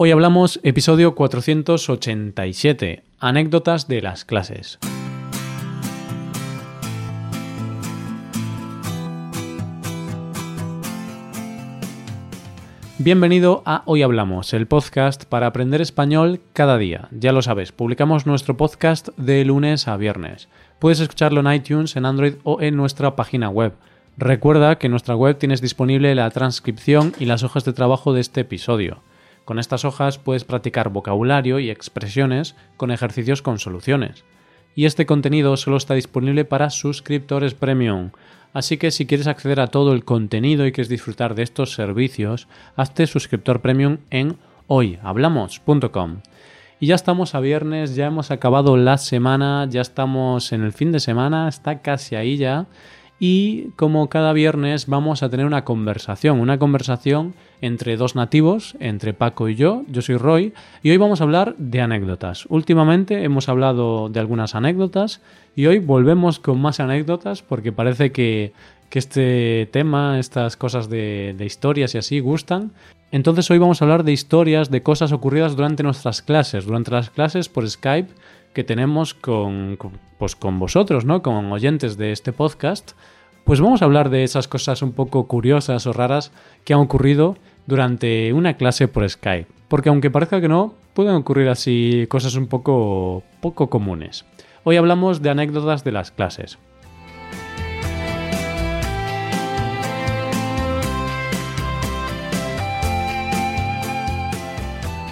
Hoy hablamos episodio 487, anécdotas de las clases. Bienvenido a Hoy Hablamos, el podcast para aprender español cada día. Ya lo sabes, publicamos nuestro podcast de lunes a viernes. Puedes escucharlo en iTunes, en Android o en nuestra página web. Recuerda que en nuestra web tienes disponible la transcripción y las hojas de trabajo de este episodio. Con estas hojas puedes practicar vocabulario y expresiones con ejercicios con soluciones. Y este contenido solo está disponible para suscriptores premium. Así que si quieres acceder a todo el contenido y quieres disfrutar de estos servicios, hazte suscriptor premium en hoyhablamos.com. Y ya estamos a viernes, ya hemos acabado la semana, ya estamos en el fin de semana, está casi ahí ya y como cada viernes vamos a tener una conversación, una conversación entre dos nativos, entre Paco y yo, yo soy Roy, y hoy vamos a hablar de anécdotas. Últimamente hemos hablado de algunas anécdotas y hoy volvemos con más anécdotas porque parece que, este tema, estas cosas de, historias y así gustan. Entonces hoy vamos a hablar de historias, de cosas ocurridas durante nuestras clases, durante las clases por Skype que tenemos con, pues con vosotros, ¿no? Con oyentes de este podcast, pues vamos a hablar de esas cosas un poco curiosas o raras que han ocurrido durante una clase por Skype. Porque aunque parezca que no, pueden ocurrir así cosas un poco, poco comunes. Hoy hablamos de anécdotas de las clases.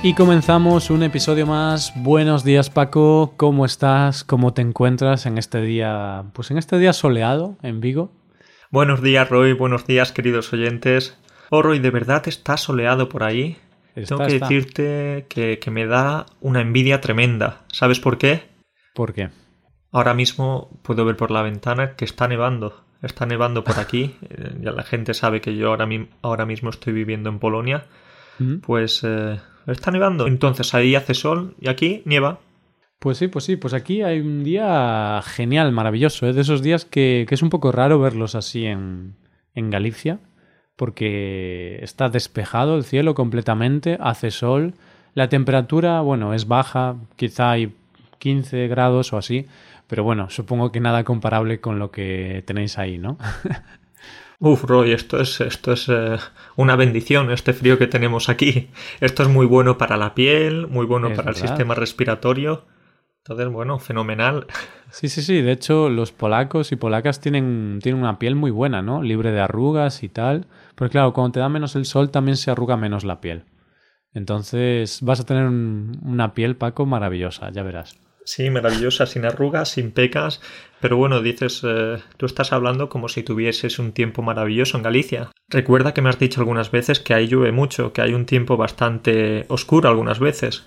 Y comenzamos un episodio más. Buenos días, Paco. ¿Cómo estás? ¿Cómo te encuentras en este día? Pues en este día soleado en Vigo. Buenos días, Roy. Buenos días, queridos oyentes. Oh, Roy, ¿de verdad está soleado por ahí? Tengo que decirte que, que me da una envidia tremenda. ¿Sabes por qué? ¿Por qué? Ahora mismo puedo ver por la ventana que está nevando. Está nevando por aquí. Eh, ya la gente sabe que yo ahora, ahora mismo estoy viviendo en Polonia. Mm. Pues eh, está nevando. Entonces ahí hace sol y aquí nieva. Pues sí, pues sí, pues aquí hay un día genial, maravilloso, ¿eh? de esos días que, es un poco raro verlos así en, en Galicia, porque está despejado el cielo completamente, hace sol, la temperatura, bueno, es baja, quizá hay 15 grados o así, pero bueno, supongo que nada comparable con lo que tenéis ahí, ¿no? Uf, Roy, esto es, esto es eh, una bendición, este frío que tenemos aquí. Esto es muy bueno para la piel, muy bueno para el sistema respiratorio. Entonces, bueno, fenomenal. Sí, sí, sí. De hecho, los polacos y polacas tienen, tienen una piel muy buena, ¿no? Libre de arrugas y tal. Porque claro, cuando te da menos el sol también se arruga menos la piel. Entonces vas a tener una piel, Paco, maravillosa, ya verás. Sí, maravillosa, sin arrugas, sin pecas. Pero bueno, dices, eh, tú estás hablando como si tuvieses un tiempo maravilloso en Galicia. Recuerda que me has dicho algunas veces que ahí llueve mucho, que hay un tiempo bastante oscuro algunas veces.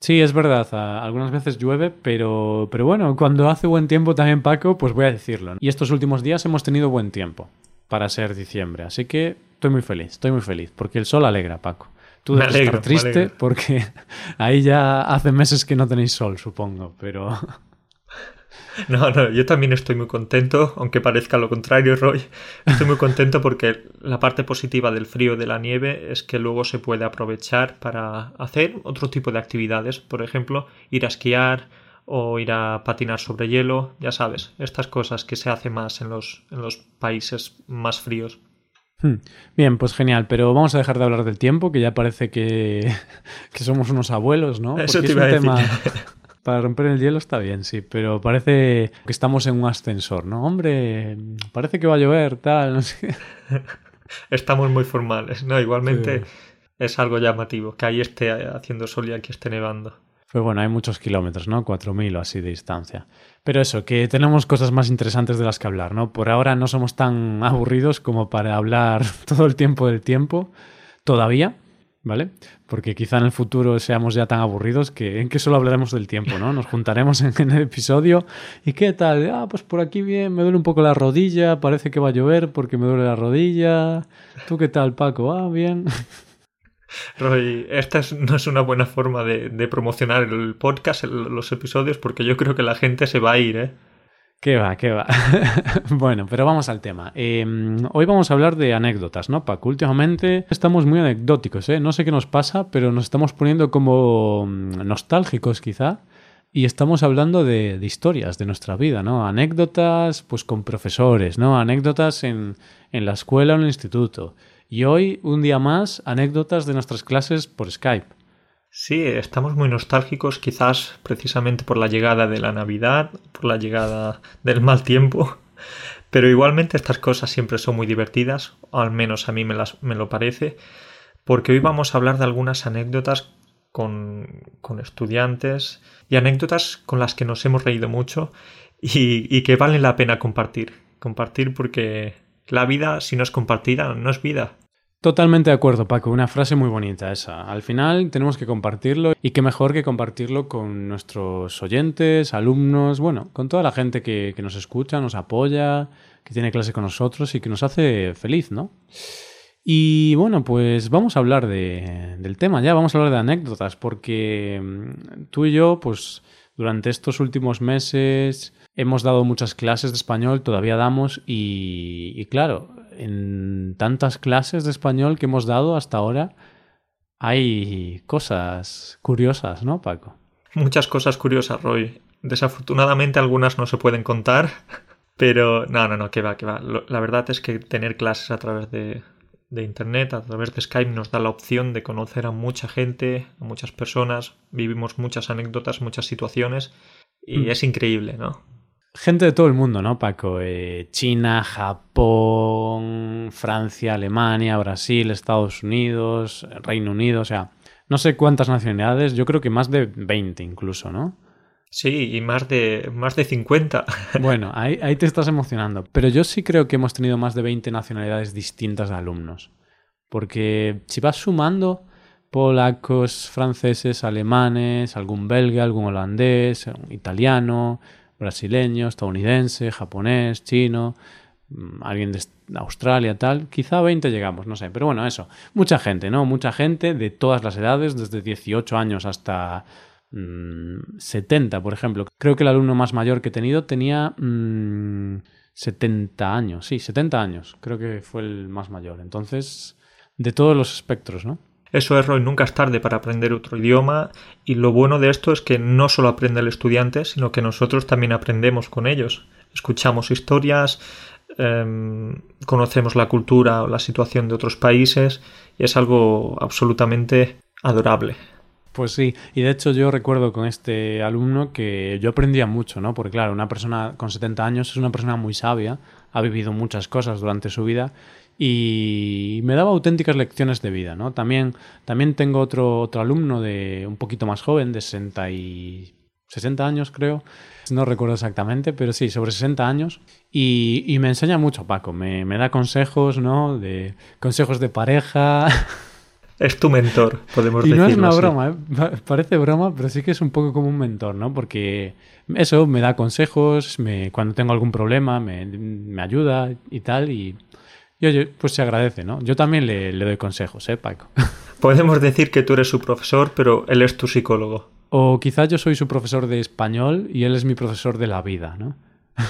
Sí, es verdad, algunas veces llueve, pero, pero bueno, cuando hace buen tiempo también, Paco, pues voy a decirlo. Y estos últimos días hemos tenido buen tiempo para ser diciembre, así que estoy muy feliz, estoy muy feliz, porque el sol alegra, Paco. Tú debes estar triste porque ahí ya hace meses que no tenéis sol, supongo, pero... No, no, yo también estoy muy contento, aunque parezca lo contrario, Roy. Estoy muy contento porque la parte positiva del frío de la nieve es que luego se puede aprovechar para hacer otro tipo de actividades, por ejemplo, ir a esquiar o ir a patinar sobre hielo, ya sabes, estas cosas que se hacen más en los, en los países más fríos. Hmm. Bien, pues genial, pero vamos a dejar de hablar del tiempo, que ya parece que, somos unos abuelos, ¿no? Eso te iba a decir. Para romper el hielo está bien, sí, pero parece que estamos en un ascensor, ¿no? Hombre, parece que va a llover, tal, no sé. Estamos muy formales, ¿no? Igualmente es algo llamativo que ahí esté haciendo sol y aquí esté nevando. Pues bueno, hay muchos kilómetros, ¿no? 4.000 o así de distancia. Pero eso, que tenemos cosas más interesantes de las que hablar, ¿no? Por ahora no somos tan aburridos como para hablar todo el tiempo del tiempo, todavía, ¿vale? Porque quizá en el futuro seamos ya tan aburridos que, en que solo hablaremos del tiempo, ¿no? Nos juntaremos en, el episodio y ¿qué tal? Ah, pues por aquí bien, me duele un poco la rodilla, parece que va a llover porque me duele la rodilla. ¿Tú qué tal, Paco? Ah, bien. Roy, esta no es una buena forma de, promocionar el podcast, los episodios, porque yo creo que la gente se va a ir, ¿eh? Qué va, qué va. bueno, pero vamos al tema. Em, hoy vamos a hablar de anécdotas, ¿no, Paco? Últimamente estamos muy anecdóticos, ¿eh? No sé qué nos pasa, pero nos estamos poniendo como mm, nostálgicos quizá. Y estamos hablando de, de historias de nuestra vida, ¿no? Anécdotas, pues con profesores, ¿no? Anécdotas en, en la escuela o en el instituto. Y hoy, un día más, anécdotas de nuestras clases por Skype. Sí, estamos muy nostálgicos, quizás precisamente por la llegada de la Navidad, por la llegada del mal tiempo, pero igualmente estas cosas siempre son muy divertidas, al menos a mí me, las, me lo parece, porque hoy vamos a hablar de algunas anécdotas con, con estudiantes y anécdotas con las que nos hemos reído mucho y, y que valen la pena compartir. Compartir porque la vida, si no es compartida, no es vida. Totalmente de acuerdo, Paco. Una frase muy bonita esa. Al final tenemos que compartirlo y qué mejor que compartirlo con nuestros oyentes, alumnos, bueno, con toda la gente que, nos escucha, nos apoya, que tiene clase con nosotros y que nos hace feliz, ¿no? Y bueno, pues vamos a hablar de, del tema ya, vamos a hablar de anécdotas, porque mm, tú y yo, pues durante estos últimos meses hemos dado muchas clases de español, todavía damos, y, y claro, en tantas clases de español que hemos dado hasta ahora, hay cosas curiosas, ¿no, Paco? Muchas cosas curiosas, Roy. Desafortunadamente algunas no se pueden contar, pero no, no, no, que va, que va. La verdad es que tener clases a través de, de Internet, a través de Skype, nos da la opción de conocer a mucha gente, a muchas personas, vivimos muchas anécdotas, muchas situaciones y mm. es increíble, ¿no? Gente de todo el mundo, ¿no, Paco? Eh, China, Japón, Francia, Alemania, Brasil, Estados Unidos, Reino Unido, o sea, no sé cuántas nacionalidades, yo creo que más de 20 incluso, ¿no? Sí, y más de, más de 50. Bueno, ahí, ahí te estás emocionando. Pero yo sí creo que hemos tenido más de 20 nacionalidades distintas de alumnos. Porque si vas sumando polacos, franceses, alemanes, algún belga, algún holandés, italiano, brasileño, estadounidense, japonés, chino, mm, alguien de Australia, tal, quizá 20 llegamos, no sé, pero bueno, eso, mucha gente, ¿no? Mucha gente de todas las edades, desde 18 años hasta 70, mm, por ejemplo. Creo que el alumno más mayor que he tenido tenía 70 mm, años, sí, 70 años, creo que fue el más mayor. Entonces, de todos los espectros, ¿no? Eso es, Roy, nunca es tarde para aprender otro idioma y lo bueno de esto es que no solo aprende el estudiante, sino que nosotros también aprendemos con ellos. Escuchamos historias, em, conocemos la cultura o la situación de otros países y es algo absolutamente adorable. Pues sí, y de hecho yo recuerdo con este alumno que yo aprendía mucho, ¿no? Porque claro, una persona con 70 años es una persona muy sabia, ha vivido muchas cosas durante su vida y me daba auténticas lecciones de vida, ¿no? También, también tengo otro, otro alumno de un poquito más joven, de 60 y 60 años creo, no recuerdo exactamente, pero sí, sobre 60 años. Y, y me enseña mucho, Paco, me, me, da consejos, ¿no? De consejos de pareja. Es tu mentor, podemos decir. Y no es una broma, ¿eh? parece broma, pero sí que es un poco como un mentor, ¿no? Porque eso me da consejos, me, cuando tengo algún problema me, me ayuda y tal, y y oye, pues se agradece, ¿no? Yo también le, doy consejos, ¿eh, Paco? Podemos decir que tú eres su profesor, pero él es tu psicólogo. O quizás yo soy su profesor de español y él es mi profesor de la vida, ¿no?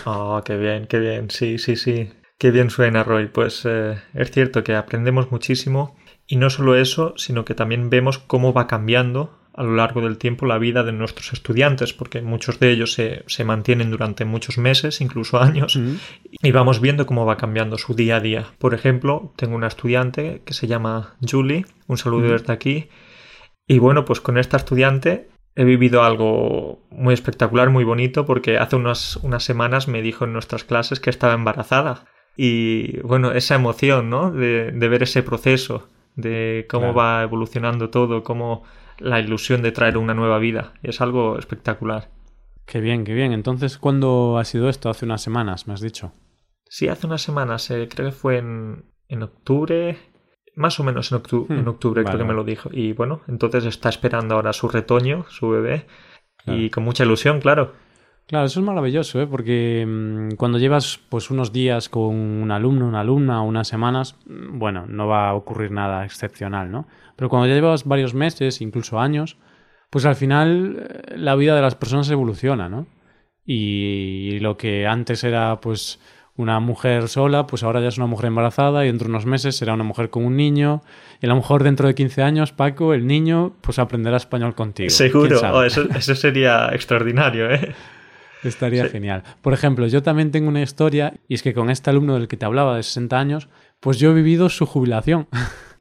Oh, qué bien, qué bien. Sí, sí, sí. Qué bien suena, Roy. Pues eh, es cierto que aprendemos muchísimo y no solo eso, sino que también vemos cómo va cambiando a lo largo del tiempo la vida de nuestros estudiantes, porque muchos de ellos se, se mantienen durante muchos meses, incluso años, y vamos viendo cómo va cambiando su día a día. Por ejemplo, tengo una estudiante que se llama Julie, un saludo desde aquí, y bueno, pues con esta estudiante he vivido algo muy espectacular, muy bonito, porque hace unas, unas semanas me dijo en nuestras clases que estaba embarazada. Y bueno, esa emoción, ¿no? De, de ver ese proceso, de cómo va evolucionando todo, cómo la ilusión de traer una nueva vida. Y es algo espectacular. Qué bien, qué bien. Entonces, ¿cuándo ha sido esto? Hace unas semanas, me has dicho. Sí, hace unas semanas. Eh, creo que fue en, en, octubre. Más o menos en, octubre, en hmm, octubre creo que me lo dijo. Y bueno, entonces está esperando ahora su retoño, su bebé. Y con mucha ilusión, claro. Claro, eso es maravilloso, ¿eh? porque mmm, cuando llevas pues unos días con un alumno, una alumna, unas semanas, mm, bueno, no va a ocurrir nada excepcional, ¿no? Pero cuando ya llevas varios meses, incluso años, pues al final eh, la vida de las personas evoluciona, ¿no? y lo que antes era pues una mujer sola, pues ahora ya es una mujer embarazada y dentro de unos meses será una mujer con un niño y a lo mejor dentro de 15 años, Paco, el niño, pues aprenderá español contigo. Seguro, oh, eso, sería extraordinario, ¿eh? Estaría genial. Por ejemplo, yo también tengo una historia y es que con este alumno del que te hablaba de 60 años, pues yo he vivido su jubilación.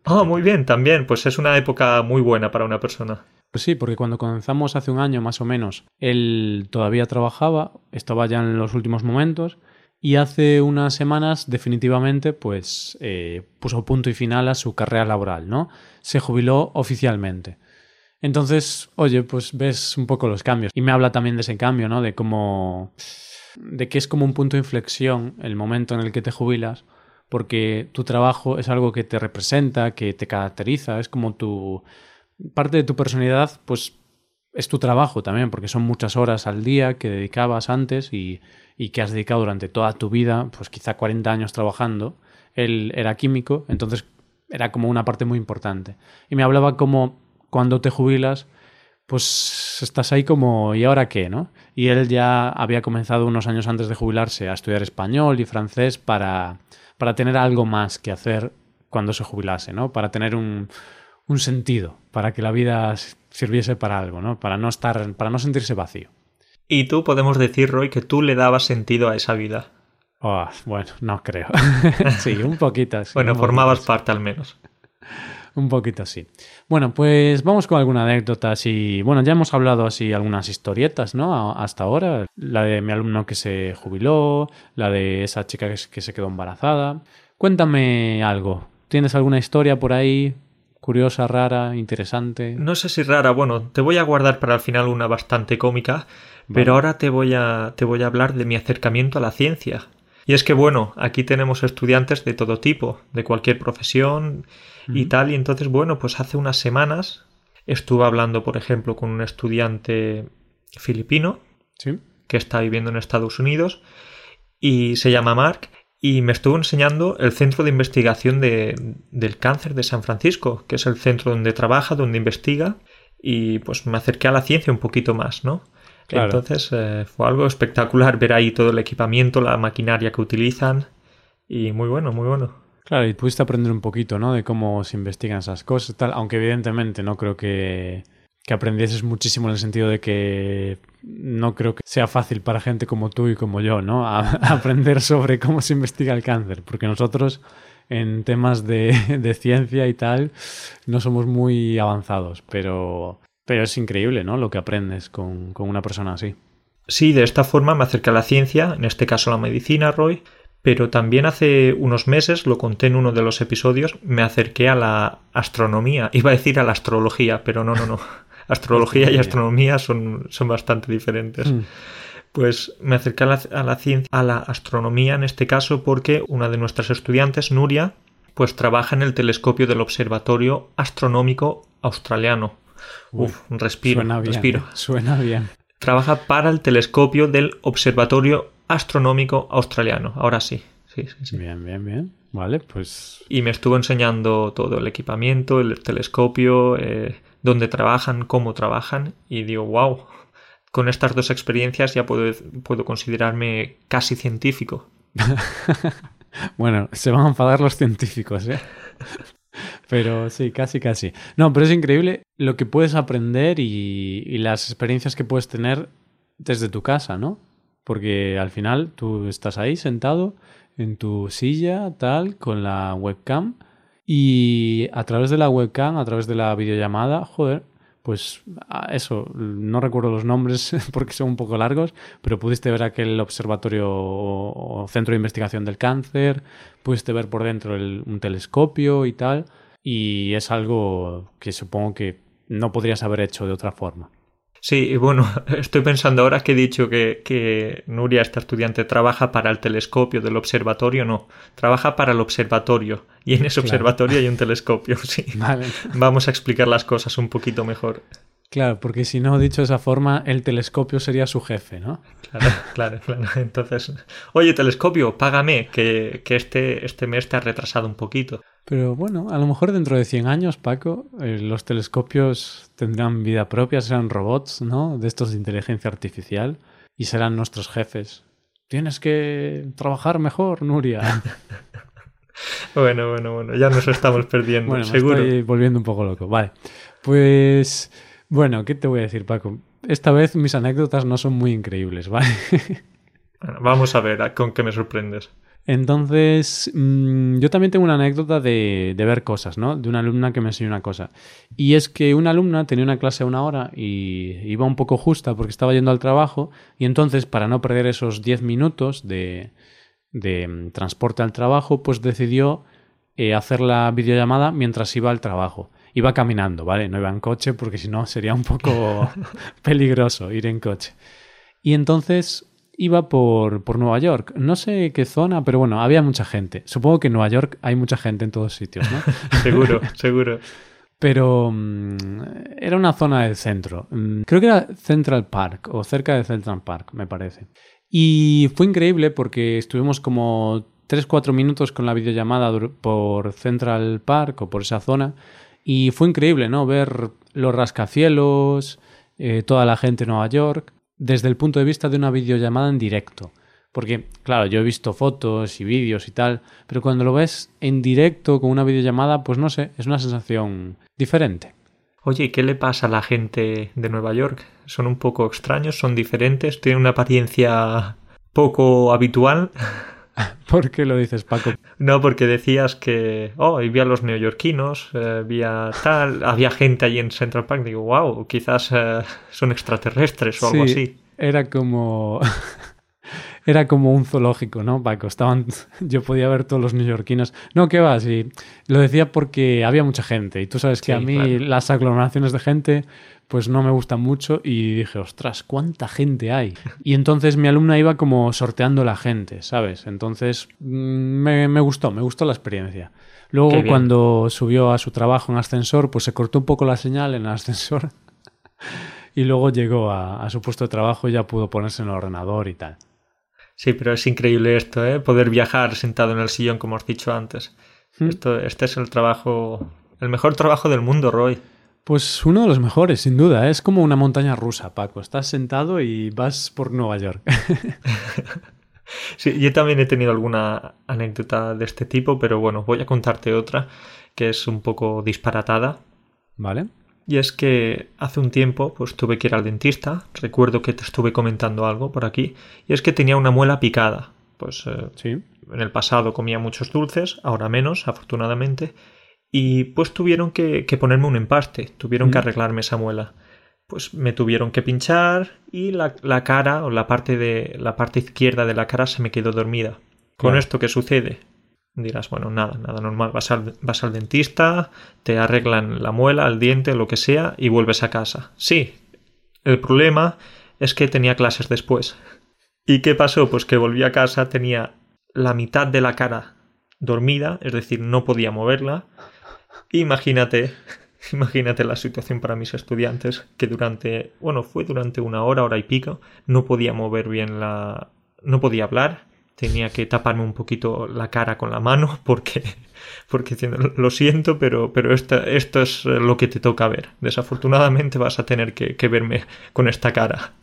Oh, muy bien, también. Pues es una época muy buena para una persona. Pues sí, porque cuando comenzamos hace un año más o menos, él todavía trabajaba, estaba ya en los últimos momentos y hace unas semanas definitivamente pues eh, puso punto y final a su carrera laboral, ¿no? Se jubiló oficialmente. Entonces, oye, pues ves un poco los cambios. Y me habla también de ese cambio, ¿no? De cómo... de que es como un punto de inflexión el momento en el que te jubilas, porque tu trabajo es algo que te representa, que te caracteriza, es como tu... parte de tu personalidad, pues es tu trabajo también, porque son muchas horas al día que dedicabas antes y, y que has dedicado durante toda tu vida, pues quizá 40 años trabajando. Él era químico, entonces era como una parte muy importante. Y me hablaba como cuando te jubilas, pues estás ahí como, ¿y ahora qué? ¿no? Y él ya había comenzado unos años antes de jubilarse a estudiar español y francés para, para tener algo más que hacer cuando se jubilase, ¿no? Para tener un, un sentido, para que la vida sirviese para algo, ¿no? Para no estar, para no sentirse vacío. Y tú podemos decir, Roy, que tú le dabas sentido a esa vida. Oh, bueno, no creo. sí, un poquito. Sí, bueno, formabas parte al menos. Un poquito sí. Bueno, pues vamos con alguna anécdota así. Bueno, ya hemos hablado así algunas historietas, ¿no? Hasta ahora. La de mi alumno que se jubiló, la de esa chica que se quedó embarazada. Cuéntame algo. ¿Tienes alguna historia por ahí? curiosa, rara, interesante. No sé si rara, bueno, te voy a guardar para el final una bastante cómica, pero ahora te voy, a, te voy a hablar de mi acercamiento a la ciencia. Y es que, bueno, aquí tenemos estudiantes de todo tipo, de cualquier profesión y tal, y entonces, bueno, pues hace unas semanas estuve hablando, por ejemplo, con un estudiante filipino que está viviendo en Estados Unidos y se llama Mark y me estuvo enseñando el centro de investigación de, del cáncer de San Francisco, que es el centro donde trabaja, donde investiga, y pues me acerqué a la ciencia un poquito más, ¿no? Entonces eh, fue algo espectacular ver ahí todo el equipamiento, la maquinaria que utilizan y muy bueno, muy bueno. Claro, y pudiste aprender un poquito, ¿no? De cómo se investigan esas cosas, tal, aunque evidentemente no creo que, que aprendieses muchísimo en el sentido de que no creo que sea fácil para gente como tú y como yo, ¿no? aprender sobre cómo se investiga el cáncer, porque nosotros en temas de, de ciencia y tal no somos muy avanzados, pero pero es increíble, ¿no? Lo que aprendes con, una persona así. Sí, de esta forma me acerca a la ciencia, en este caso a la medicina, Roy, pero también hace unos meses, lo conté en uno de los episodios, me acerqué a la astronomía. Iba a decir a la astrología, pero no, no, no. Astrología y astronomía son, son bastante diferentes. Mm. Pues me acerqué a la, a la, ciencia, a la astronomía en este caso porque una de nuestras estudiantes, Nuria, pues trabaja en el telescopio del Observatorio Astronómico Australiano. Uf, respiro, suena bien, respiro. ¿eh? Suena bien. Trabaja para el telescopio del Observatorio Astronómico Australiano. Ahora sí. Sí, sí, sí. Bien, bien, bien. Vale, pues. Y me estuvo enseñando todo el equipamiento, el telescopio, eh, dónde trabajan, cómo trabajan. Y digo, wow, con estas dos experiencias ya puedo, puedo considerarme casi científico. bueno, se van a enfadar los científicos, ¿eh? Pero sí, casi, casi. No, pero es increíble lo que puedes aprender y, las experiencias que puedes tener desde tu casa, ¿no? Porque al final tú estás ahí sentado en tu silla, tal, con la webcam y a través de la webcam, a través de la videollamada, joder, pues eso, no recuerdo los nombres porque son un poco largos, pero pudiste ver aquel observatorio o centro de investigación del cáncer, pudiste ver por dentro un telescopio y tal, y es algo que supongo que no podrías haber hecho de otra forma. Sí, bueno, estoy pensando ahora que he dicho que, que, Nuria, esta estudiante, trabaja para el telescopio del observatorio. No, trabaja para el observatorio. Y en ese observatorio hay un telescopio, sí. Vamos a explicar las cosas un poquito mejor. Claro, porque si no, dicho de esa forma, el telescopio sería su jefe, ¿no? Claro, claro, claro. Entonces, oye, telescopio, págame, que, que este, este mes te ha retrasado un poquito. Pero bueno, a lo mejor dentro de 100 años, Paco, eh, los telescopios tendrán vida propia, serán robots, ¿no? De estos de inteligencia artificial. y serán nuestros jefes. Tienes que trabajar mejor, Nuria. bueno, bueno, bueno, ya nos estamos perdiendo, bueno, seguro. Me estoy volviendo un poco loco. Vale. Pues, bueno, ¿qué te voy a decir, Paco? Esta vez mis anécdotas no son muy increíbles, ¿vale? bueno, vamos a ver con qué me sorprendes. Entonces, mm, yo también tengo una anécdota de, ver cosas, ¿no? De una alumna que me enseñó una cosa. Y es que una alumna tenía una clase a una hora y iba un poco justa porque estaba yendo al trabajo y entonces, para no perder esos 10 minutos de, mm, transporte al trabajo, pues decidió eh, hacer la videollamada mientras iba al trabajo. Iba caminando, ¿vale? No iba en coche porque si no sería un poco peligroso ir en coche. Y entonces iba por, por, Nueva York. No sé qué zona, pero bueno, había mucha gente. Supongo que en Nueva York hay mucha gente en todos sitios, ¿no? seguro, seguro. Pero mm, era una zona del centro. Mm, creo que era Central Park o cerca de Central Park, me parece. Y fue increíble porque estuvimos como 3-4 minutos con la videollamada por Central Park o por esa zona. Y fue increíble, ¿no? Ver los rascacielos, eh, toda la gente en Nueva York desde el punto de vista de una videollamada en directo. Porque, claro, yo he visto fotos y vídeos y tal, pero cuando lo ves en directo con una videollamada, pues no sé, es una sensación diferente. Oye, ¿qué le pasa a la gente de Nueva York? ¿Son un poco extraños? ¿Son diferentes? ¿Tienen una apariencia poco habitual? ¿Por qué lo dices, Paco? No, porque decías que, oh, vi a los neoyorquinos, eh, vi tal, había gente allí en Central Park. Digo, wow, quizás eh, son extraterrestres o algo así. Era como. era como un zoológico, ¿no, Paco? Estaban, yo podía ver todos los neoyorquinos. No, ¿qué va? Sí, lo decía porque había mucha gente y tú sabes que a mí las aglomeraciones de gente pues no me gustan mucho y dije, ostras, ¿cuánta gente hay? Y entonces mi alumna iba como sorteando la gente, ¿sabes? Entonces mm, me, me gustó, me gustó la experiencia. Luego cuando subió a su trabajo en ascensor, pues se cortó un poco la señal en el ascensor y luego llegó a, a su puesto de trabajo y ya pudo ponerse en el ordenador y tal. Sí, pero es increíble esto, ¿eh? Poder viajar sentado en el sillón, como has dicho antes. Hmm. Esto, este es el trabajo, el mejor trabajo del mundo, Roy. Pues uno de los mejores, sin duda. ¿eh? Es como una montaña rusa, Paco. Estás sentado y vas por Nueva York. sí, yo también he tenido alguna anécdota de este tipo, pero bueno, voy a contarte otra que es un poco disparatada. Vale. Y es que hace un tiempo pues tuve que ir al dentista, recuerdo que te estuve comentando algo por aquí, y es que tenía una muela picada. Pues eh, sí. en el pasado comía muchos dulces, ahora menos, afortunadamente, y pues tuvieron que, ponerme un empaste, tuvieron que arreglarme esa muela. Pues me tuvieron que pinchar y la, cara o la parte de la parte izquierda de la cara se me quedó dormida. ¿Con esto qué sucede? Dirás, bueno, nada, nada normal. Vas al, vas al dentista, te arreglan la muela, el diente, lo que sea, y vuelves a casa. Sí, el problema es que tenía clases después. ¿Y qué pasó? Pues que volví a casa, tenía la mitad de la cara dormida, es decir, no podía moverla. Imagínate, imagínate la situación para mis estudiantes que durante, bueno, fue durante una hora, hora y pico, no podía mover bien la, no podía hablar, tenía que taparme un poquito la cara con la mano porque, porque lo siento, pero, pero esto, esto es lo que te toca ver. Desafortunadamente vas a tener que, verme con esta cara.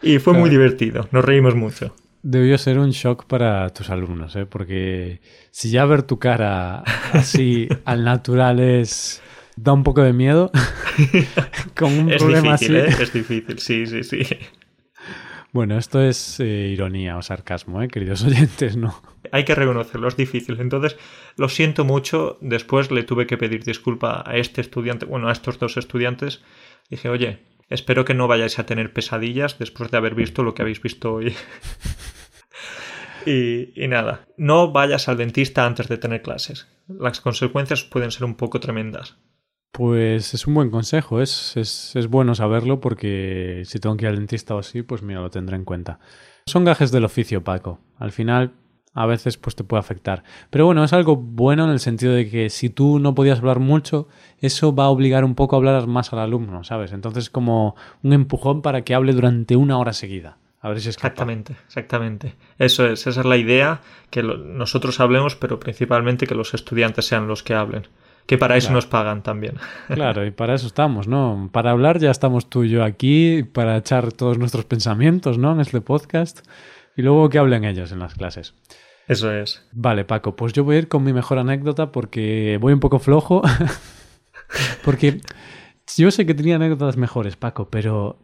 Y fue muy divertido, nos reímos mucho. Debió ser un shock para tus alumnos, ¿eh? porque si ya ver tu cara así al natural es da un poco de miedo, con un es problema difícil, así. ¿eh? Es difícil, sí, sí, sí. Bueno, esto es eh, ironía o sarcasmo, ¿eh, queridos oyentes, ¿no? Hay que reconocerlo, es difícil. Entonces, lo siento mucho. Después le tuve que pedir disculpa a este estudiante, bueno, a estos dos estudiantes. Dije, oye, espero que no vayáis a tener pesadillas después de haber visto lo que habéis visto hoy. y, y nada, no vayas al dentista antes de tener clases. Las consecuencias pueden ser un poco tremendas. Pues es un buen consejo, es, es, es, bueno saberlo porque si tengo que ir al dentista o así, pues mira, lo tendré en cuenta. Son gajes del oficio, Paco. Al final, a veces pues te puede afectar. Pero bueno, es algo bueno en el sentido de que si tú no podías hablar mucho, eso va a obligar un poco a hablar más al alumno, ¿sabes? Entonces como un empujón para que hable durante una hora seguida. A ver si es Exactamente, exactamente. Eso es, esa es la idea, que nosotros hablemos, pero principalmente que los estudiantes sean los que hablen Que para eso nos pagan también. Claro, y para eso estamos, ¿no? Para hablar ya estamos tú y yo aquí, para echar todos nuestros pensamientos, ¿no? En este podcast. Y luego que hablen ellos en las clases. Eso es. Vale, Paco, pues yo voy a ir con mi mejor anécdota porque voy un poco flojo. porque yo sé que tenía anécdotas mejores, Paco, pero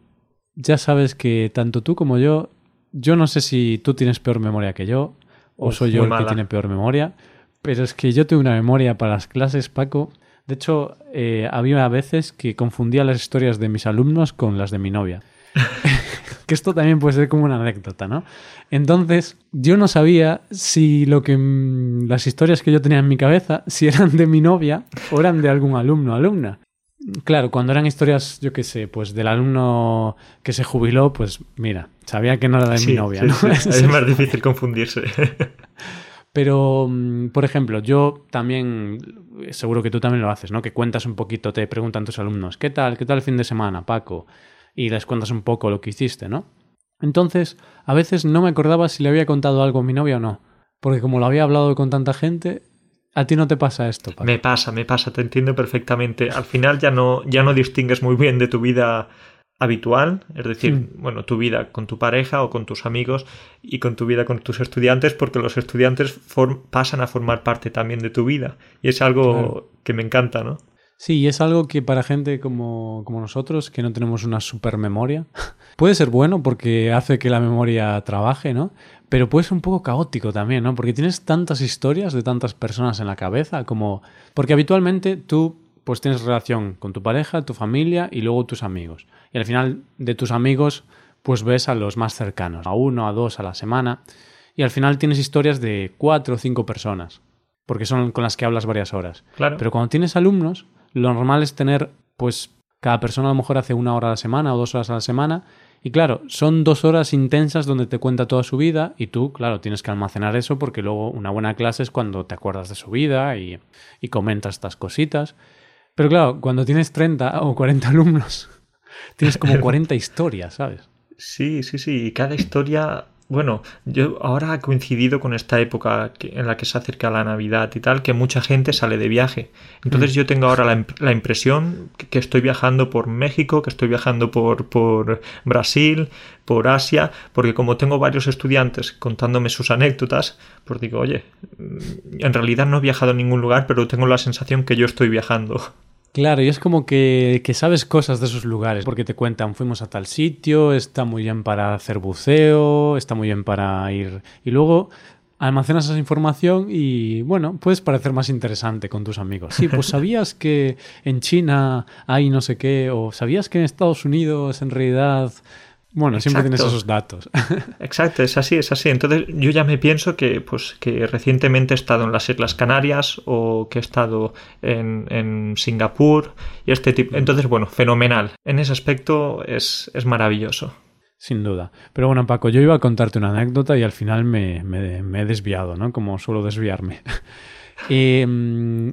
ya sabes que tanto tú como yo, yo no sé si tú tienes peor memoria que yo o soy yo el que tiene peor memoria, pero es que yo tengo una memoria para las clases, Paco. De hecho, eh, había veces que confundía las historias de mis alumnos con las de mi novia. que esto también puede ser como una anécdota, ¿no? Entonces, yo no sabía si lo que mm, las historias que yo tenía en mi cabeza, si eran de mi novia o eran de algún alumno o alumna. Claro, cuando eran historias, yo qué sé, pues del alumno que se jubiló, pues mira, sabía que no era de mi novia, ¿no? Es más difícil confundirse. Pero, mm, por ejemplo, yo también, seguro que tú también lo haces, ¿no? Que cuentas un poquito, te preguntan tus alumnos, ¿qué tal? ¿Qué tal el fin de semana, Paco? Y les cuentas un poco lo que hiciste, ¿no? Entonces, a veces no me acordaba si le había contado algo a mi novia o no. Porque como lo había hablado con tanta gente, a ti no te pasa esto. Me pasa, me pasa, te entiendo perfectamente. Al final ya no, ya no distingues muy bien de tu vida habitual, es decir, hmm. bueno, tu vida con tu pareja o con tus amigos y con tu vida con tus estudiantes, porque los estudiantes pasan a formar parte también de tu vida. Y es algo que me encanta, ¿no? Sí, y es algo que para gente como, como nosotros, que no tenemos una super memoria, puede ser bueno porque hace que la memoria trabaje, ¿no? Pero puede ser un poco caótico también, ¿no? Porque tienes tantas historias de tantas personas en la cabeza, como... Porque habitualmente tú pues tienes relación con tu pareja, tu familia y luego tus amigos. Y al final de tus amigos pues ves a los más cercanos, a uno, a dos a la semana. Y al final tienes historias de cuatro o cinco personas, porque son con las que hablas varias horas. Claro. Pero cuando tienes alumnos, lo normal es tener, pues, cada persona a lo mejor hace una hora a la semana o dos horas a la semana. Y claro, son dos horas intensas donde te cuenta toda su vida y tú, claro, tienes que almacenar eso porque luego una buena clase es cuando te acuerdas de su vida y, y comentas estas cositas. Pero claro, cuando tienes 30 o 40 alumnos, tienes como 40 historias, ¿sabes? Sí, sí, sí. Y cada historia bueno, yo ahora ha coincidido con esta época en la que se acerca la Navidad y tal, que mucha gente sale de viaje. Entonces mm. yo tengo ahora la, impresión que, estoy viajando por México, que estoy viajando por, por Brasil, por Asia, porque como tengo varios estudiantes contándome sus anécdotas, pues digo, oye, en realidad no he viajado a ningún lugar, pero tengo la sensación que yo estoy viajando. Claro, y es como que, sabes cosas de esos lugares, porque te cuentan, fuimos a tal sitio, está muy bien para hacer buceo, está muy bien para ir... Y luego almacenas esa información y, bueno, puedes parecer más interesante con tus amigos. Sí, pues sabías que en China hay no sé qué, o sabías que en Estados Unidos en realidad bueno, siempre tienes esos datos. Exacto, es así, es así. Entonces yo ya me pienso que, pues, que recientemente he estado en las Islas Canarias o que he estado en, en Singapur y este tipo. Entonces, bueno, fenomenal. En ese aspecto es, es, maravilloso. Sin duda. Pero bueno, Paco, yo iba a contarte una anécdota y al final me, me, he desviado, ¿no? Como suelo desviarme. y, mm,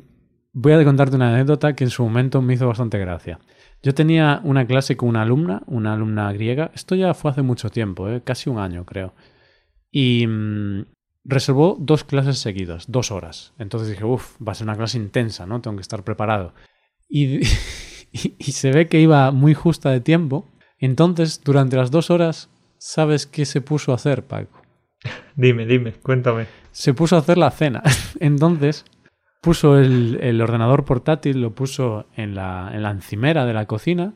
voy a contarte una anécdota que en su momento me hizo bastante gracia. Yo tenía una clase con una alumna, una alumna griega. Esto ya fue hace mucho tiempo, ¿eh? casi un año creo. Y mm, reservó dos clases seguidas, dos horas. Entonces dije, uff, va a ser una clase intensa, ¿no? Tengo que estar preparado. Y, y, se ve que iba muy justa de tiempo. Entonces, durante las dos horas, ¿sabes qué se puso a hacer, Paco? Dime, dime, cuéntame. Se puso a hacer la cena. Entonces, puso el, ordenador portátil, lo puso en la, en la encimera de la cocina,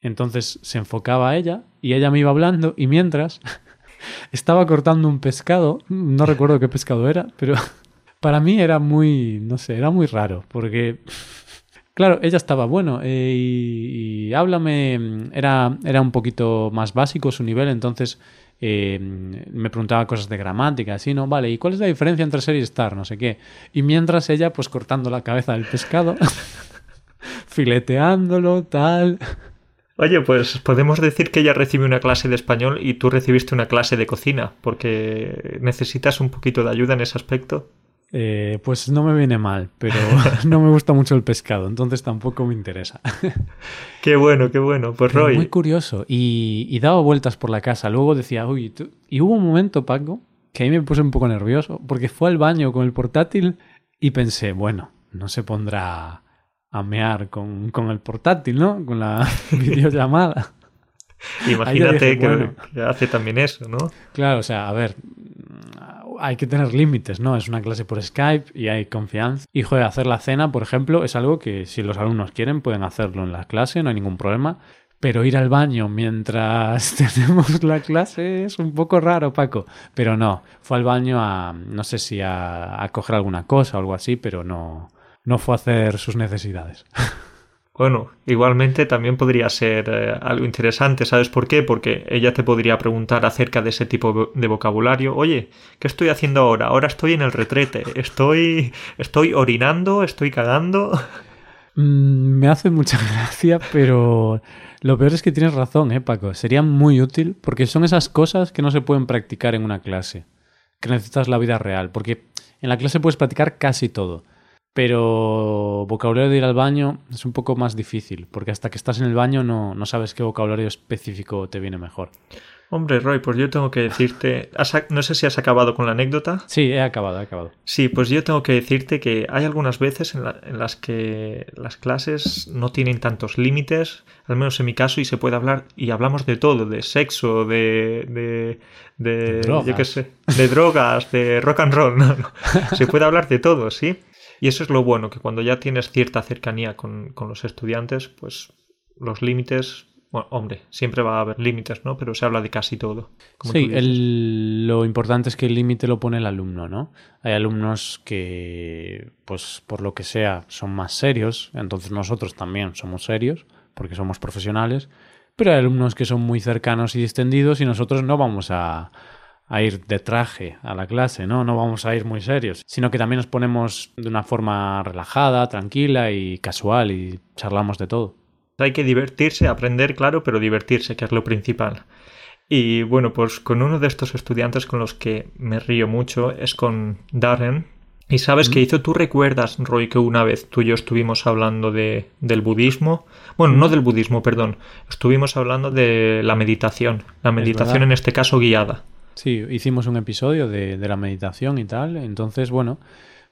entonces se enfocaba a ella y ella me iba hablando y mientras estaba cortando un pescado, no recuerdo qué pescado era, pero para mí era muy, no sé, era muy raro, porque, claro, ella estaba, bueno, eh, y, y, háblame, era, era un poquito más básico su nivel, entonces eh, me preguntaba cosas de gramática, así, ¿no? Vale, ¿y cuál es la diferencia entre ser y estar? No sé qué. Y mientras ella, pues cortando la cabeza del pescado, fileteándolo, tal. Oye, pues podemos decir que ella recibe una clase de español y tú recibiste una clase de cocina, porque necesitas un poquito de ayuda en ese aspecto. Eh, pues no me viene mal, pero no me gusta mucho el pescado, entonces tampoco me interesa. qué bueno, qué bueno. Pues Roy. Muy curioso. Y, daba vueltas por la casa. Luego decía, uy, tú... y hubo un momento, Paco, que ahí me puse un poco nervioso, porque fue al baño con el portátil y pensé, bueno, no se pondrá a mear con, con el portátil, ¿no? Con la videollamada. Imagínate que, que, hace también eso, ¿no? Claro, o sea, a ver, hay que tener límites, ¿no? Es una clase por Skype y hay confianza. Y, joder, hacer la cena, por ejemplo, es algo que si los alumnos quieren pueden hacerlo en la clase, no hay ningún problema. Pero ir al baño mientras tenemos la clase es un poco raro, Paco. Pero no, fue al baño a, no sé si a, a coger alguna cosa o algo así, pero no, no fue a hacer sus necesidades. Bueno, igualmente también podría ser eh, algo interesante, ¿sabes por qué? Porque ella te podría preguntar acerca de ese tipo de vocabulario. Oye, ¿qué estoy haciendo ahora? Ahora estoy en el retrete. Estoy, estoy orinando, estoy cagando. Mm, me hace mucha gracia, pero lo peor es que tienes razón, ¿eh, Paco? Sería muy útil porque son esas cosas que no se pueden practicar en una clase, que necesitas la vida real, porque en la clase puedes practicar casi todo pero vocabulario de ir al baño es un poco más difícil, porque hasta que estás en el baño no, no sabes qué vocabulario específico te viene mejor. Hombre, Roy, pues yo tengo que decirte, no sé si has acabado con la anécdota. Sí, he acabado, he acabado. Sí, pues yo tengo que decirte que hay algunas veces en, las que las clases no tienen tantos límites, al menos en mi caso, y se puede hablar, y hablamos de todo, de sexo, de, de, de, drogas. sé, de drogas, de rock and roll, no, no. se puede hablar de todo, ¿sí? Y eso es lo bueno, que cuando ya tienes cierta cercanía con, los estudiantes, pues los límites bueno, hombre, siempre va a haber límites, ¿no? Pero se habla de casi todo. sí, lo importante es que el límite lo pone el alumno, ¿no? Hay alumnos que, pues, por lo que sea, son más serios, entonces nosotros también somos serios, porque somos profesionales, pero hay alumnos que son muy cercanos y distendidos y nosotros no vamos a, a ir de traje a la clase, ¿no? No vamos a ir muy serios, sino que también nos ponemos de una forma relajada, tranquila y casual y charlamos de todo. Hay que divertirse, aprender, claro, pero divertirse, que es lo principal. Y bueno, pues con uno de estos estudiantes con los que me río mucho es con Darren. Y sabes qué hizo, tú recuerdas, Roy, que una vez tú y yo estuvimos hablando de, del budismo. Bueno, no del budismo, perdón. Estuvimos hablando de la meditación. La meditación en este caso guiada. Sí, hicimos un episodio de, la meditación y tal. Entonces, bueno,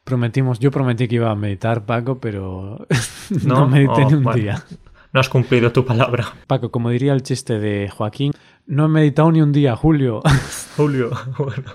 prometimos, yo prometí que iba a meditar, Paco, pero no, medité ni un día. No has cumplido tu palabra. Paco, como diría el chiste de Joaquín, no he meditado ni un día, Julio. Julio, bueno.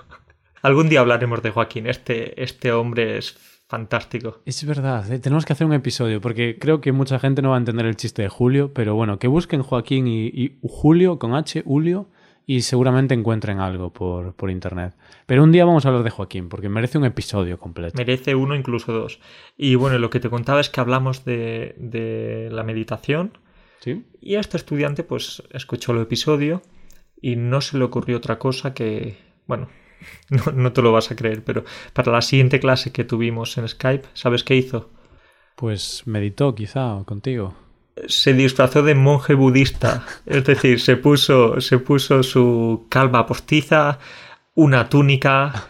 Algún día hablaremos de Joaquín. Este, este hombre es fantástico. Es verdad, ¿eh? tenemos que hacer un episodio porque creo que mucha gente no va a entender el chiste de Julio, pero bueno, que busquen Joaquín y, y Julio con H, Julio, y seguramente encuentren algo por, por, internet. Pero un día vamos a hablar de Joaquín, porque merece un episodio completo. Merece uno, incluso dos. Y bueno, lo que te contaba es que hablamos de, de la meditación. ¿Sí? Y a este estudiante, pues, escuchó el episodio y no se le ocurrió otra cosa que. Bueno, no, no te lo vas a creer, pero para la siguiente clase que tuvimos en Skype, ¿sabes qué hizo? Pues meditó, quizá, contigo se disfrazó de monje budista, es decir, se puso, se puso su calva postiza, una túnica,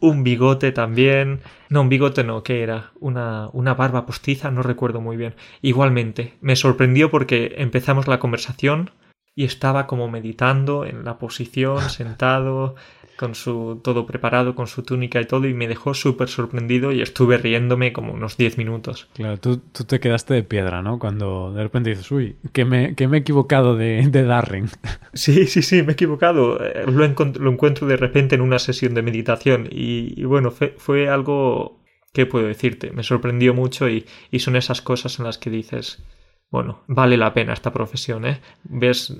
un bigote también. No, un bigote no, ¿qué era? Una, una barba postiza, no recuerdo muy bien. Igualmente, me sorprendió porque empezamos la conversación y estaba como meditando en la posición, sentado, con su todo preparado, con su túnica y todo, y me dejó súper sorprendido y estuve riéndome como unos 10 minutos. Claro, tú, tú, te quedaste de piedra, ¿no? Cuando de repente dices, uy, que me, que me he equivocado de, de Darren. Sí, sí, sí, me he equivocado. Eh, lo, lo encuentro de repente en una sesión de meditación y, bueno, fue, fue, algo, ¿qué puedo decirte? Me sorprendió mucho y, y son esas cosas en las que dices, bueno, vale la pena esta profesión, ¿eh? Ves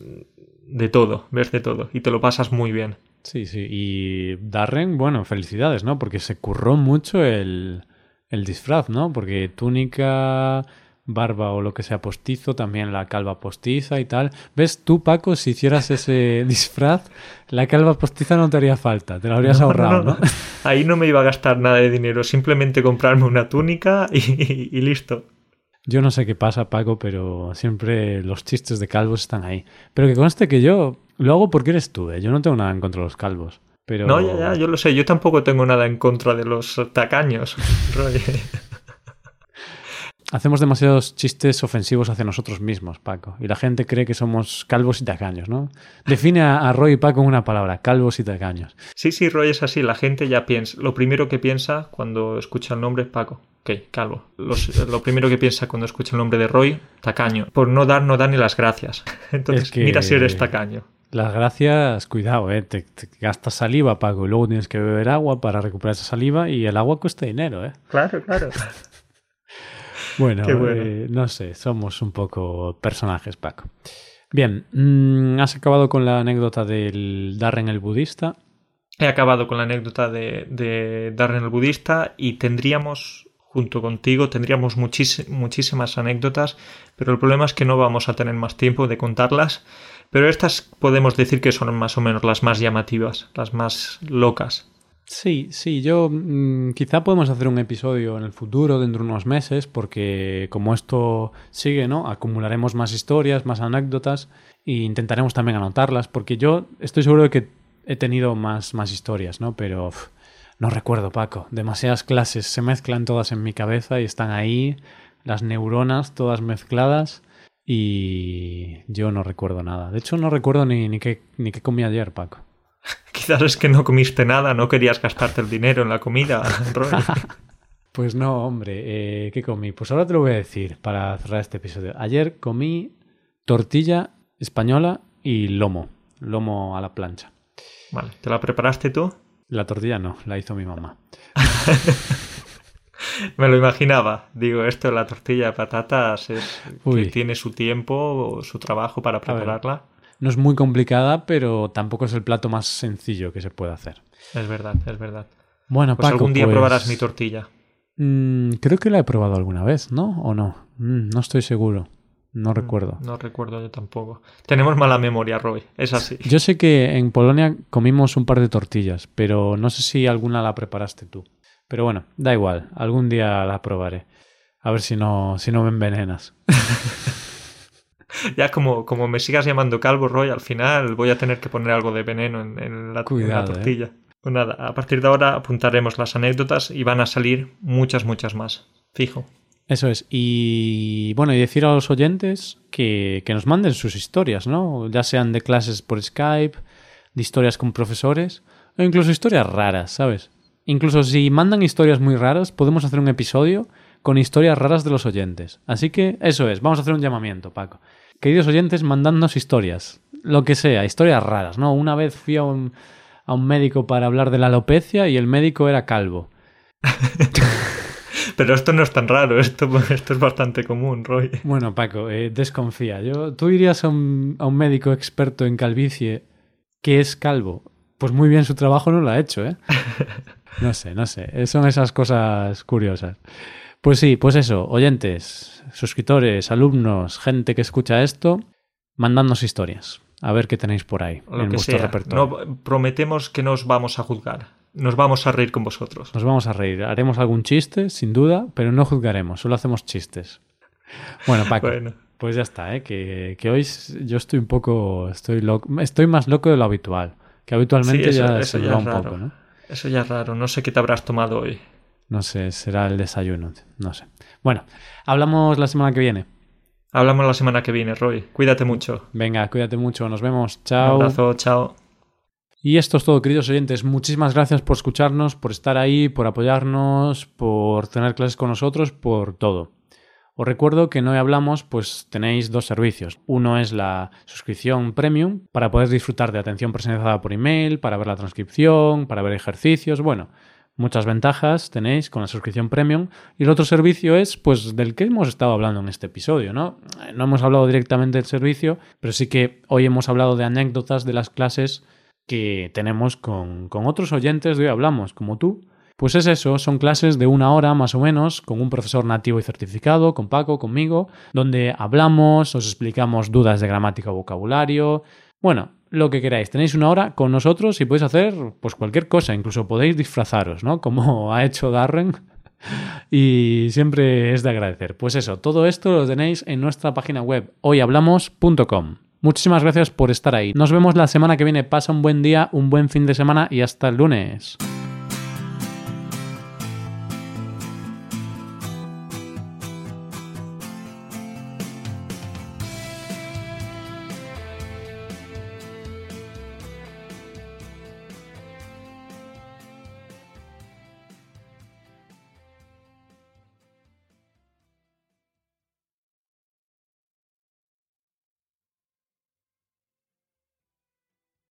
de todo, ves de todo y te lo pasas muy bien. Sí, sí. Y Darren, bueno, felicidades, ¿no? Porque se curró mucho el, el disfraz, ¿no? Porque túnica, barba o lo que sea postizo, también la calva postiza y tal. ¿Ves tú, Paco, si hicieras ese disfraz, la calva postiza no te haría falta, te la habrías ahorrado, no, Ahí no me iba a gastar nada de dinero, simplemente comprarme una túnica y listo. Yo no sé qué pasa, Paco, pero siempre los chistes de calvos están ahí. Pero que conste que yo lo hago porque eres tú, ¿eh? Yo no tengo nada en contra de los calvos. Pero... No, ya, ya, yo lo sé. Yo tampoco tengo nada en contra de los tacaños. Hacemos demasiados chistes ofensivos hacia nosotros mismos, Paco. Y la gente cree que somos calvos y tacaños, ¿no? Define a, Roy y Paco con una palabra, calvos y tacaños. Sí, sí, Roy es así. La gente ya piensa. Lo primero que piensa cuando escucha el nombre es Paco. Ok, calvo. lo primero que piensa cuando escucha el nombre de Roy, tacaño. Por no dar, no da ni las gracias. Entonces, mira si eres tacaño. Las gracias, cuidado, ¿eh? Te, gastas saliva, Paco, y luego tienes que beber agua para recuperar esa saliva y el agua cuesta dinero, ¿eh? Claro, claro. bueno, eh, no sé, somos un poco personajes, Paco. Bien, mm, has acabado con la anécdota del Darren el budista. He acabado con la anécdota de, de Darren el budista y tendríamos, junto contigo, tendríamos muchísimas anécdotas, pero el problema es que no vamos a tener más tiempo de contarlas. Pero estas podemos decir que son más o menos las más llamativas, las más locas. Sí, sí, yo mm, quizá podemos hacer un episodio en el futuro, dentro de unos meses, porque como esto sigue, ¿no? Acumularemos más historias, más anécdotas e intentaremos también anotarlas, porque yo estoy seguro de que he tenido más, más historias, ¿no? Pero no recuerdo, Paco. Demasiadas clases se mezclan todas en mi cabeza y están ahí, las neuronas todas mezcladas y yo no recuerdo nada. De hecho, no recuerdo ni, ni, qué, ni qué comí ayer, Paco. Quizás es que no comiste nada, no querías gastarte el dinero en la comida, pues no, hombre, eh, ¿qué comí? Pues ahora te lo voy a decir para cerrar este episodio. Ayer comí tortilla española y lomo, lomo a la plancha. Vale, ¿te la preparaste tú? La tortilla no, la hizo mi mamá. Me lo imaginaba. Digo, esto de la tortilla de patatas es que tiene su tiempo, su trabajo para prepararla. No es muy complicada, pero tampoco es el plato más sencillo que se puede hacer. Es verdad, es verdad. Bueno, pues Paco, algún día pues, probarás mi tortilla. Mm, creo que la he probado alguna vez, ¿no? ¿O no? Mm, no estoy seguro. No mm, recuerdo. No recuerdo yo tampoco. Tenemos mala memoria, Roy. Es así. Yo sé que en Polonia comimos un par de tortillas, pero no sé si alguna la preparaste tú. Pero bueno, da igual. Algún día la probaré. A ver si no, si no me envenenas. ya como, como me sigas llamando Calvo Roy, al final voy a tener que poner algo de veneno en, la, ¿eh? tortilla. Pues nada, a partir de ahora apuntaremos las anécdotas y van a salir muchas, muchas más. Fijo. Eso es. Y bueno, y decir a los oyentes que, que nos manden sus historias, ¿no? Ya sean de clases por Skype, de historias con profesores, o incluso historias raras, ¿sabes? Incluso si mandan historias muy raras, podemos hacer un episodio con historias raras de los oyentes. Así que eso es, vamos a hacer un llamamiento, Paco. Queridos oyentes, mandadnos historias, lo que sea, historias raras, ¿no? Una vez fui a un, a un médico para hablar de la alopecia y el médico era calvo. Pero esto no es tan raro, esto, esto es bastante común, Roy. Bueno, Paco, eh, desconfía. Yo, ¿Tú irías a un, a un médico experto en calvicie que es calvo? Pues muy bien su trabajo no lo ha hecho, ¿eh? No sé, no sé. Son esas cosas curiosas. Pues sí, pues eso, oyentes, suscriptores, alumnos, gente que escucha esto, mandadnos historias. A ver qué tenéis por ahí en vuestro repertorio. No, prometemos que no os vamos a juzgar. Nos vamos a reír con vosotros. Nos vamos a reír. Haremos algún chiste, sin duda, pero no juzgaremos, solo hacemos chistes. Bueno, Paco, pues ya está, ¿eh? que, que, hoy yo estoy un poco. Estoy, loco, estoy más loco de lo habitual. Que habitualmente ya se me va un poco, ¿no? Eso ya es raro. No sé qué te habrás tomado hoy. No sé, será el desayuno. No sé. Bueno, hablamos la semana que viene. Hablamos la semana que viene, Roy. Cuídate mucho. Venga, cuídate mucho. Nos vemos. Chao. Un abrazo, chao. Y esto es todo, queridos oyentes. Muchísimas gracias por escucharnos, por estar ahí, por apoyarnos, por tener clases con nosotros, por todo. Os recuerdo que Hoy Hablamos pues tenéis dos servicios. Uno es la suscripción premium para poder disfrutar de atención personalizada por email, para ver la transcripción, para ver ejercicios, bueno, muchas ventajas tenéis con la suscripción premium. Y el otro servicio es pues del que hemos estado hablando en este episodio, ¿no? No hemos hablado directamente del servicio, pero sí que hoy hemos hablado de anécdotas de las clases que tenemos con, con otros oyentes de Hoy Hablamos, como tú pues es eso, son clases de una hora más o menos, con un profesor nativo y certificado, con Paco, conmigo, donde hablamos, os explicamos dudas de gramática o vocabulario. Bueno, lo que queráis. Tenéis una hora con nosotros y podéis hacer pues cualquier cosa, incluso podéis disfrazaros, ¿no? Como ha hecho Darren. y siempre es de agradecer. Pues eso, todo esto lo tenéis en nuestra página web hoyhablamos.com. Muchísimas gracias por estar ahí. Nos vemos la semana que viene. Pasa un buen día, un buen fin de semana y hasta el lunes.